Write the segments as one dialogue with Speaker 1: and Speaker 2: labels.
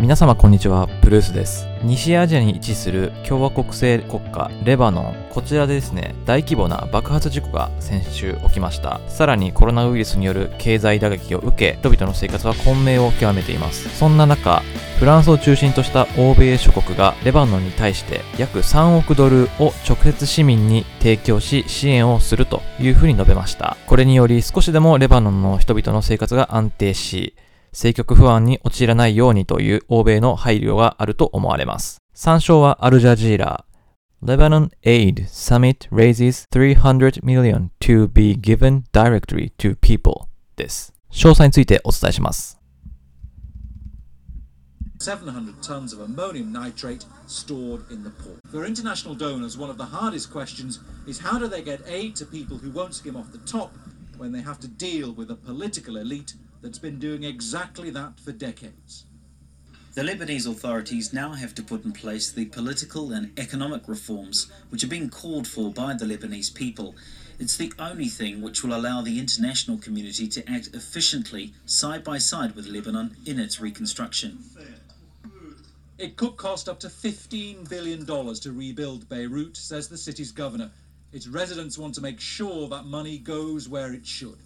Speaker 1: 皆様こんにちは、ブルースです。西アジアに位置する共和国制国家レバノン。こちらでですね、大規模な爆発事故が先週起きました。さらにコロナウイルスによる経済打撃を受け、人々の生活は混迷を極めています。そんな中、フランスを中心とした欧米諸国がレバノンに対して約3億ドルを直接市民に提供し支援をするというふうに述べました。これにより少しでもレバノンの人々の生活が安定し、政局不安に陥らないようにという欧米の配慮があると思われます。参照はアルジャジーラ。Lebanon Aid Summit raises 300 million to be given directly to people です。詳細についてお伝えします。
Speaker 2: 700 tons of ammonium nitrate stored in the port. For international donors, one of the hardest questions is how do they get aid to people who won't skim off the top when they have to deal with a political elite that's been doing exactly that for decades?
Speaker 3: The Lebanese authorities now have to put in place the political and economic reforms which are being called for by the Lebanese people. It's the only thing which will allow the international community to act efficiently side by side with Lebanon in its reconstruction.
Speaker 2: It could cost up to $15 billion to rebuild Beirut, says the city's governor. Its residents want to make sure that money goes where it should.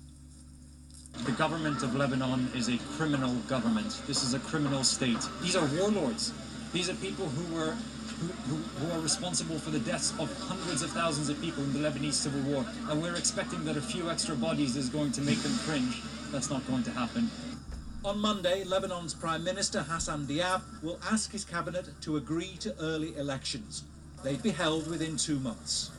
Speaker 4: The government of Lebanon is a criminal government. This is a criminal state. These are warlords. These are people who were who, who, who are responsible for the deaths of hundreds of thousands of people in the Lebanese civil war. And we're expecting that a few extra bodies is going to make them cringe. That's not going to happen.
Speaker 2: On Monday, Lebanon's Prime Minister Hassan Diab will ask his cabinet to agree to early elections. They'd be held within two months.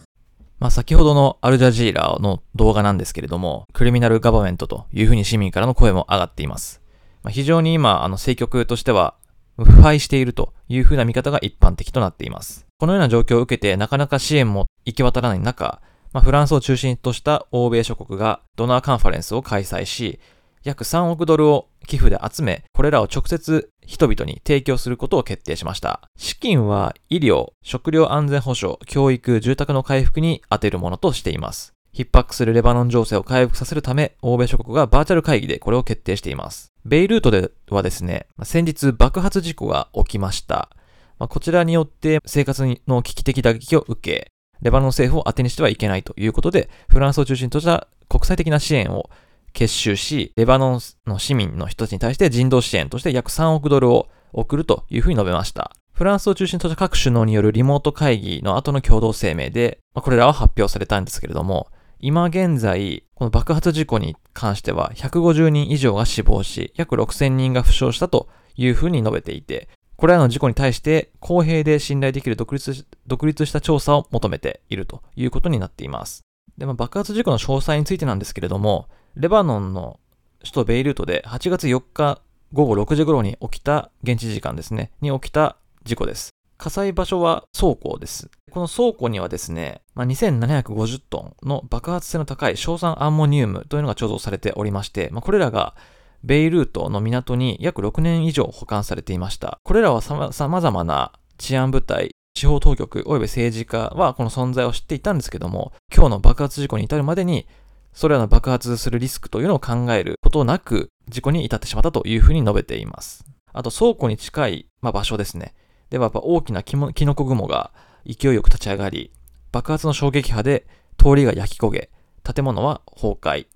Speaker 1: まあ先ほどのアルジャジーラの動画なんですけれども、クリミナルガバメントというふうに市民からの声も上がっています。まあ、非常に今、あの政局としては腐敗しているというふうな見方が一般的となっています。このような状況を受けてなかなか支援も行き渡らない中、まあ、フランスを中心とした欧米諸国がドナーカンファレンスを開催し、約3億ドルを寄付で集め、これらを直接人々に提供することを決定しました。資金は医療、食料安全保障、教育、住宅の回復に充てるものとしています。逼迫するレバノン情勢を回復させるため、欧米諸国がバーチャル会議でこれを決定しています。ベイルートではですね、先日爆発事故が起きました。まあ、こちらによって生活の危機的打撃を受け、レバノン政府を当てにしてはいけないということで、フランスを中心とした国際的な支援を結集し、レバノンの市民の人たちに対して人道支援として約3億ドルを送るというふうに述べました。フランスを中心とした各首脳によるリモート会議の後の共同声明で、まあ、これらは発表されたんですけれども、今現在、この爆発事故に関しては150人以上が死亡し、約6000人が負傷したというふうに述べていて、これらの事故に対して公平で信頼できる独立独立した調査を求めているということになっています。で、まあ、爆発事故の詳細についてなんですけれども、レバノンの首都ベイルートで8月4日午後6時頃に起きた、現地時間ですね、に起きた事故です。火災場所は倉庫です。この倉庫にはですね、まあ、2750トンの爆発性の高い硝酸アンモニウムというのが貯蔵されておりまして、まあ、これらがベイルートの港に約6年以上保管されていました。これらは様々な治安部隊、司法当局及び政治家はこの存在を知っていたんですけども、今日の爆発事故に至るまでにそれらの爆発するリスクというのを考えることなく、事故に至ってしまったというふうに述べています。あと、倉庫に近い、まあ、場所ですね。では、大きなキノコ雲が勢いよく立ち上がり、爆発の衝撃波で通りが焼き焦げ、建物は崩壊、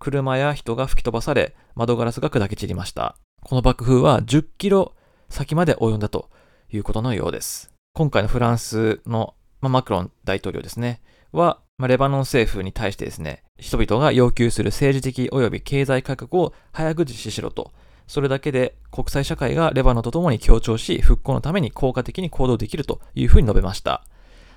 Speaker 1: 車や人が吹き飛ばされ、窓ガラスが砕け散りました。この爆風は10キロ先まで及んだということのようです。今回のフランスの、まあ、マクロン大統領ですね、は、まあ、レバノン政府に対してですね、人々が要求する政治的及び経済改革を早く実施しろと、それだけで国際社会がレバノンと共に協調し、復興のために効果的に行動できるというふうに述べました。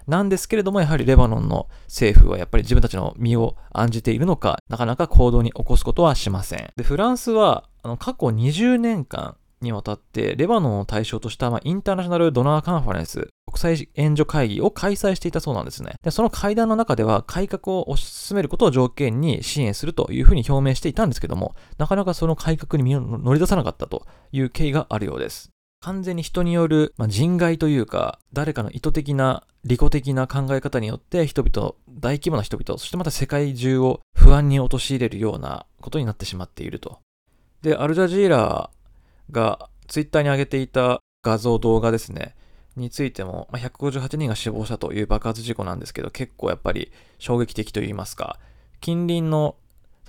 Speaker 1: なんですけれども、やはりレバノンの政府はやっぱり自分たちの身を案じているのか、なかなか行動に起こすことはしません。で、フランスは、あの、過去20年間にわたって、レバノンを対象とした、まあ、インターナショナルドナーカンファレンス、国際援助会議を開催していたそうなんですね。で、その会談の中では、改革を推し進めることを条件に支援するというふうに表明していたんですけども、なかなかその改革に身を乗り出さなかったという経緯があるようです。完全に人による、まあ、人外というか、誰かの意図的な、利己的な考え方によって人々、大規模な人々、そしてまた世界中を不安に陥れるようなことになってしまっていると。で、アルジャジーラがツイッターに上げていた画像、動画ですね、についても、まあ、158人が死亡したという爆発事故なんですけど、結構やっぱり衝撃的といいますか、近隣の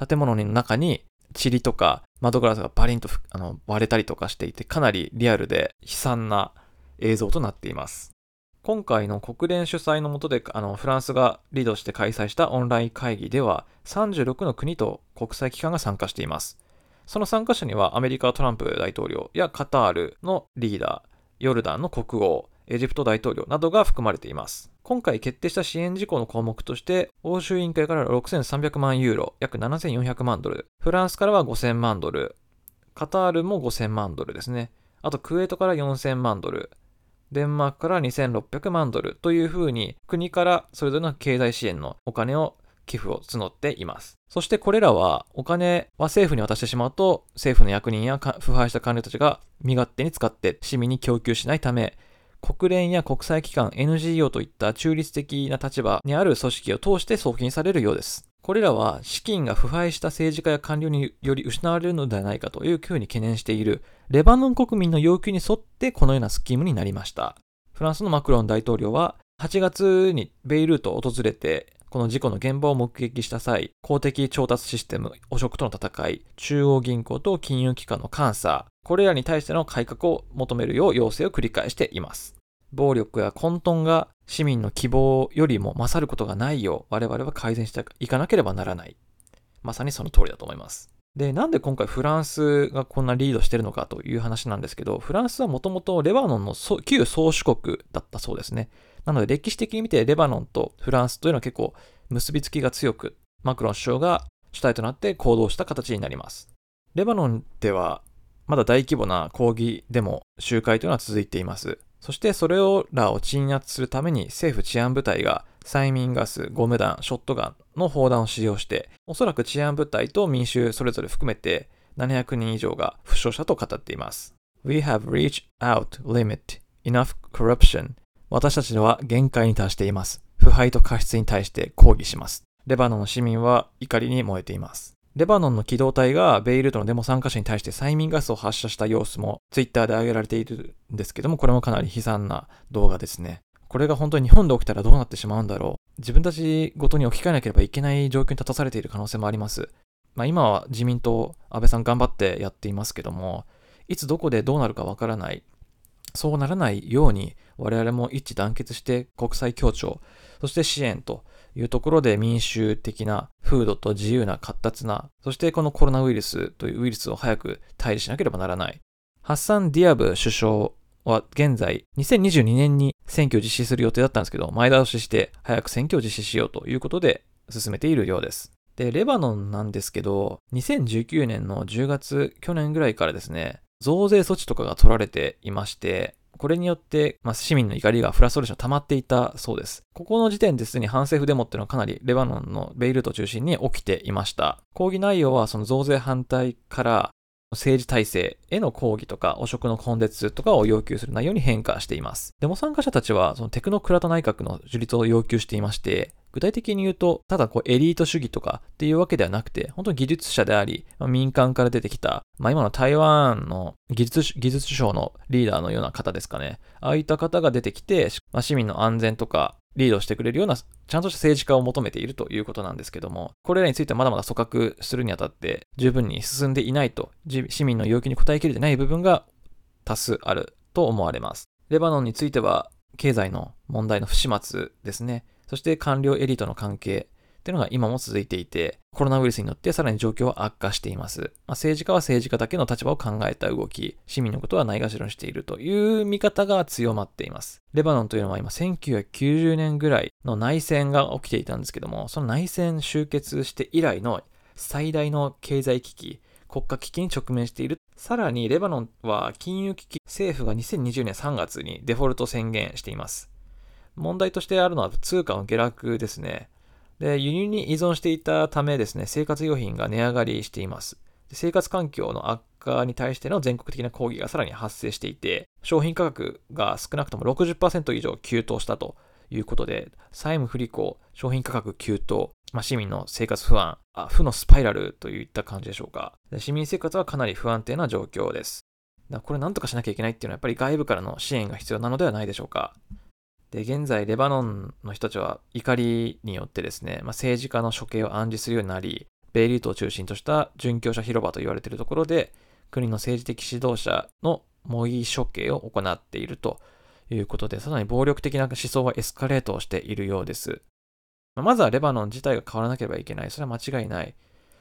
Speaker 1: 建物の中に塵とか窓ガラスがバリンとあの割れたりとかしていて、かなりリアルで悲惨な映像となっています。今回の国連主催のもとであのフランスがリードして開催したオンライン会議では36の国と国際機関が参加しています。その参加者にはアメリカトランプ大統領やカタールのリーダー、ヨルダンの国王、エジプト大統領などが含まれています。今回決定した支援事項の項目として、欧州委員会から6300万ユーロ、約7400万ドル、フランスからは5000万ドル、カタールも5000万ドルですね。あとクウェートから4000万ドル、デンマークから2600万ドルというふうに国からそれぞれの経済支援のお金を寄付を募っています。そしてこれらはお金は政府に渡してしまうと政府の役人や腐敗した官僚たちが身勝手に使って市民に供給しないため国連や国際機関 NGO といった中立的な立場にある組織を通して送金されるようです。これらは資金が腐敗した政治家や官僚により失われるのではないかというふうに懸念しているレバノン国民の要求に沿ってこのようなスキームになりました。フランスのマクロン大統領は8月にベイルートを訪れてこの事故の現場を目撃した際、公的調達システム、汚職との戦い、中央銀行と金融機関の監査、これらに対しての改革を求めるよう要請を繰り返しています。暴力や混沌が市民の希望よりも勝ることがないよう我々は改善していかなければならない。まさにその通りだと思います。で、なんで今回フランスがこんなリードしてるのかという話なんですけど、フランスはもともとレバノンの旧宗主国だったそうですね。なので歴史的に見てレバノンとフランスというのは結構結びつきが強く、マクロン首相が主体となって行動した形になります。レバノンではまだ大規模な抗議デモ、集会というのは続いています。そしてそれをらを鎮圧するために政府治安部隊が催眠ガス、ゴム弾、ショットガンの砲弾を使用して、おそらく治安部隊と民衆それぞれ含めて700人以上が負傷者と語っています。We have reached out limit enough corruption 私たちは限界に達しています。腐敗と過失に対して抗議します。レバノンの市民は怒りに燃えています。レバノンの機動隊がベイルートのデモ参加者に対して催眠ガスを発射した様子もツイッターで上げられているんですけども、これもかなり悲惨な動画ですね。これが本当に日本で起きたらどうなってしまうんだろう。自分たちごとに置き換えなければいけない状況に立たされている可能性もあります。まあ今は自民党、安倍さん頑張ってやっていますけども、いつどこでどうなるかわからない。そうならないように我々も一致団結して国際協調、そして支援というところで民衆的な風土と自由な活発な、そしてこのコロナウイルスというウイルスを早く対峙しなければならない。ハッサン・ディアブ首相は現在2022年に選挙を実施する予定だったんですけど、前倒しして早く選挙を実施しようということで進めているようです。で、レバノンなんですけど、2019年の10月、去年ぐらいからですね、増税措置とかが取られていまして、これによって、まあ、市民の怒りがフラストレーション溜まっていたそうです。ここの時点ですでに反政府デモっていうのはかなりレバノンのベイルート中心に起きていました。抗議内容はその増税反対から政治体制への抗議とか汚職の根絶とかを要求する内容に変化しています。デモ参加者たちはそのテクノクラト内閣の樹立を要求していまして、具体的に言うと、ただこうエリート主義とかっていうわけではなくて、本当に技術者であり、まあ、民間から出てきた、まあ今の台湾の技術技術省のリーダーのような方ですかね。ああいった方が出てきて、まあ、市民の安全とかリードしてくれるような、ちゃんとした政治家を求めているということなんですけども、これらについてはまだまだ組閣するにあたって十分に進んでいないと、市民の要求に応えきれてない部分が多数あると思われます。レバノンについては、経済の問題の不始末ですね。そして官僚エリートの関係っていうのが今も続いていて、コロナウイルスによってさらに状況は悪化しています。まあ、政治家は政治家だけの立場を考えた動き、市民のことはないがしろにしているという見方が強まっています。レバノンというのは今1990年ぐらいの内戦が起きていたんですけども、その内戦終結して以来の最大の経済危機、国家危機に直面している。さらにレバノンは金融危機、政府が2020年3月にデフォルト宣言しています。問題としてあるのは通貨の下落ですね。で、輸入に依存していたためですね、生活用品が値上がりしています。生活環境の悪化に対しての全国的な抗議がさらに発生していて、商品価格が少なくとも60%以上急騰したということで、債務不履行、商品価格急騰、まあ、市民の生活不安あ、負のスパイラルといった感じでしょうか。市民生活はかなり不安定な状況です。これなんとかしなきゃいけないっていうのはやっぱり外部からの支援が必要なのではないでしょうか。で、現在、レバノンの人たちは怒りによってですね、まあ、政治家の処刑を暗示するようになり、ベイリートを中心とした殉教者広場と言われているところで、国の政治的指導者の模擬処刑を行っているということで、さらに暴力的な思想はエスカレートをしているようです。まずはレバノン自体が変わらなければいけない。それは間違いない。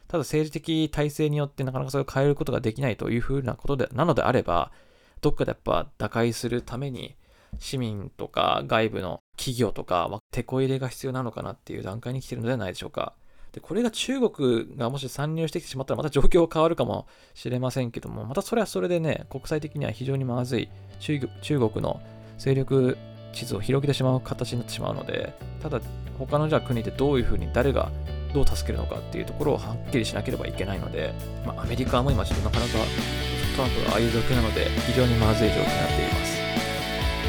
Speaker 1: ただ政治的体制によってなかなかそれを変えることができないというふうなことで、なのであれば、どっかでやっぱ打開するために、市民とか外部の企業とか、手こ入れが必要なのかなっていう段階に来てるのではないでしょうか。で、これが中国がもし参入してきてしまったらまた状況変わるかもしれませんけども、またそれはそれでね、国際的には非常にまずい中国の勢力地図を広げてしまう形になってしまうので、ただ他のじゃあ国でどういうふうに誰がどう助けるのかっていうところをはっきりしなければいけないので、まあ、アメリカも今ちょっとなかなかトランプがああいう状況なので非常にまずい状況になっています。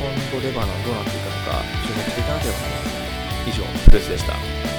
Speaker 1: 今後レバノンどうなっていくのか注目していかなければなりません。以上、プレスでした。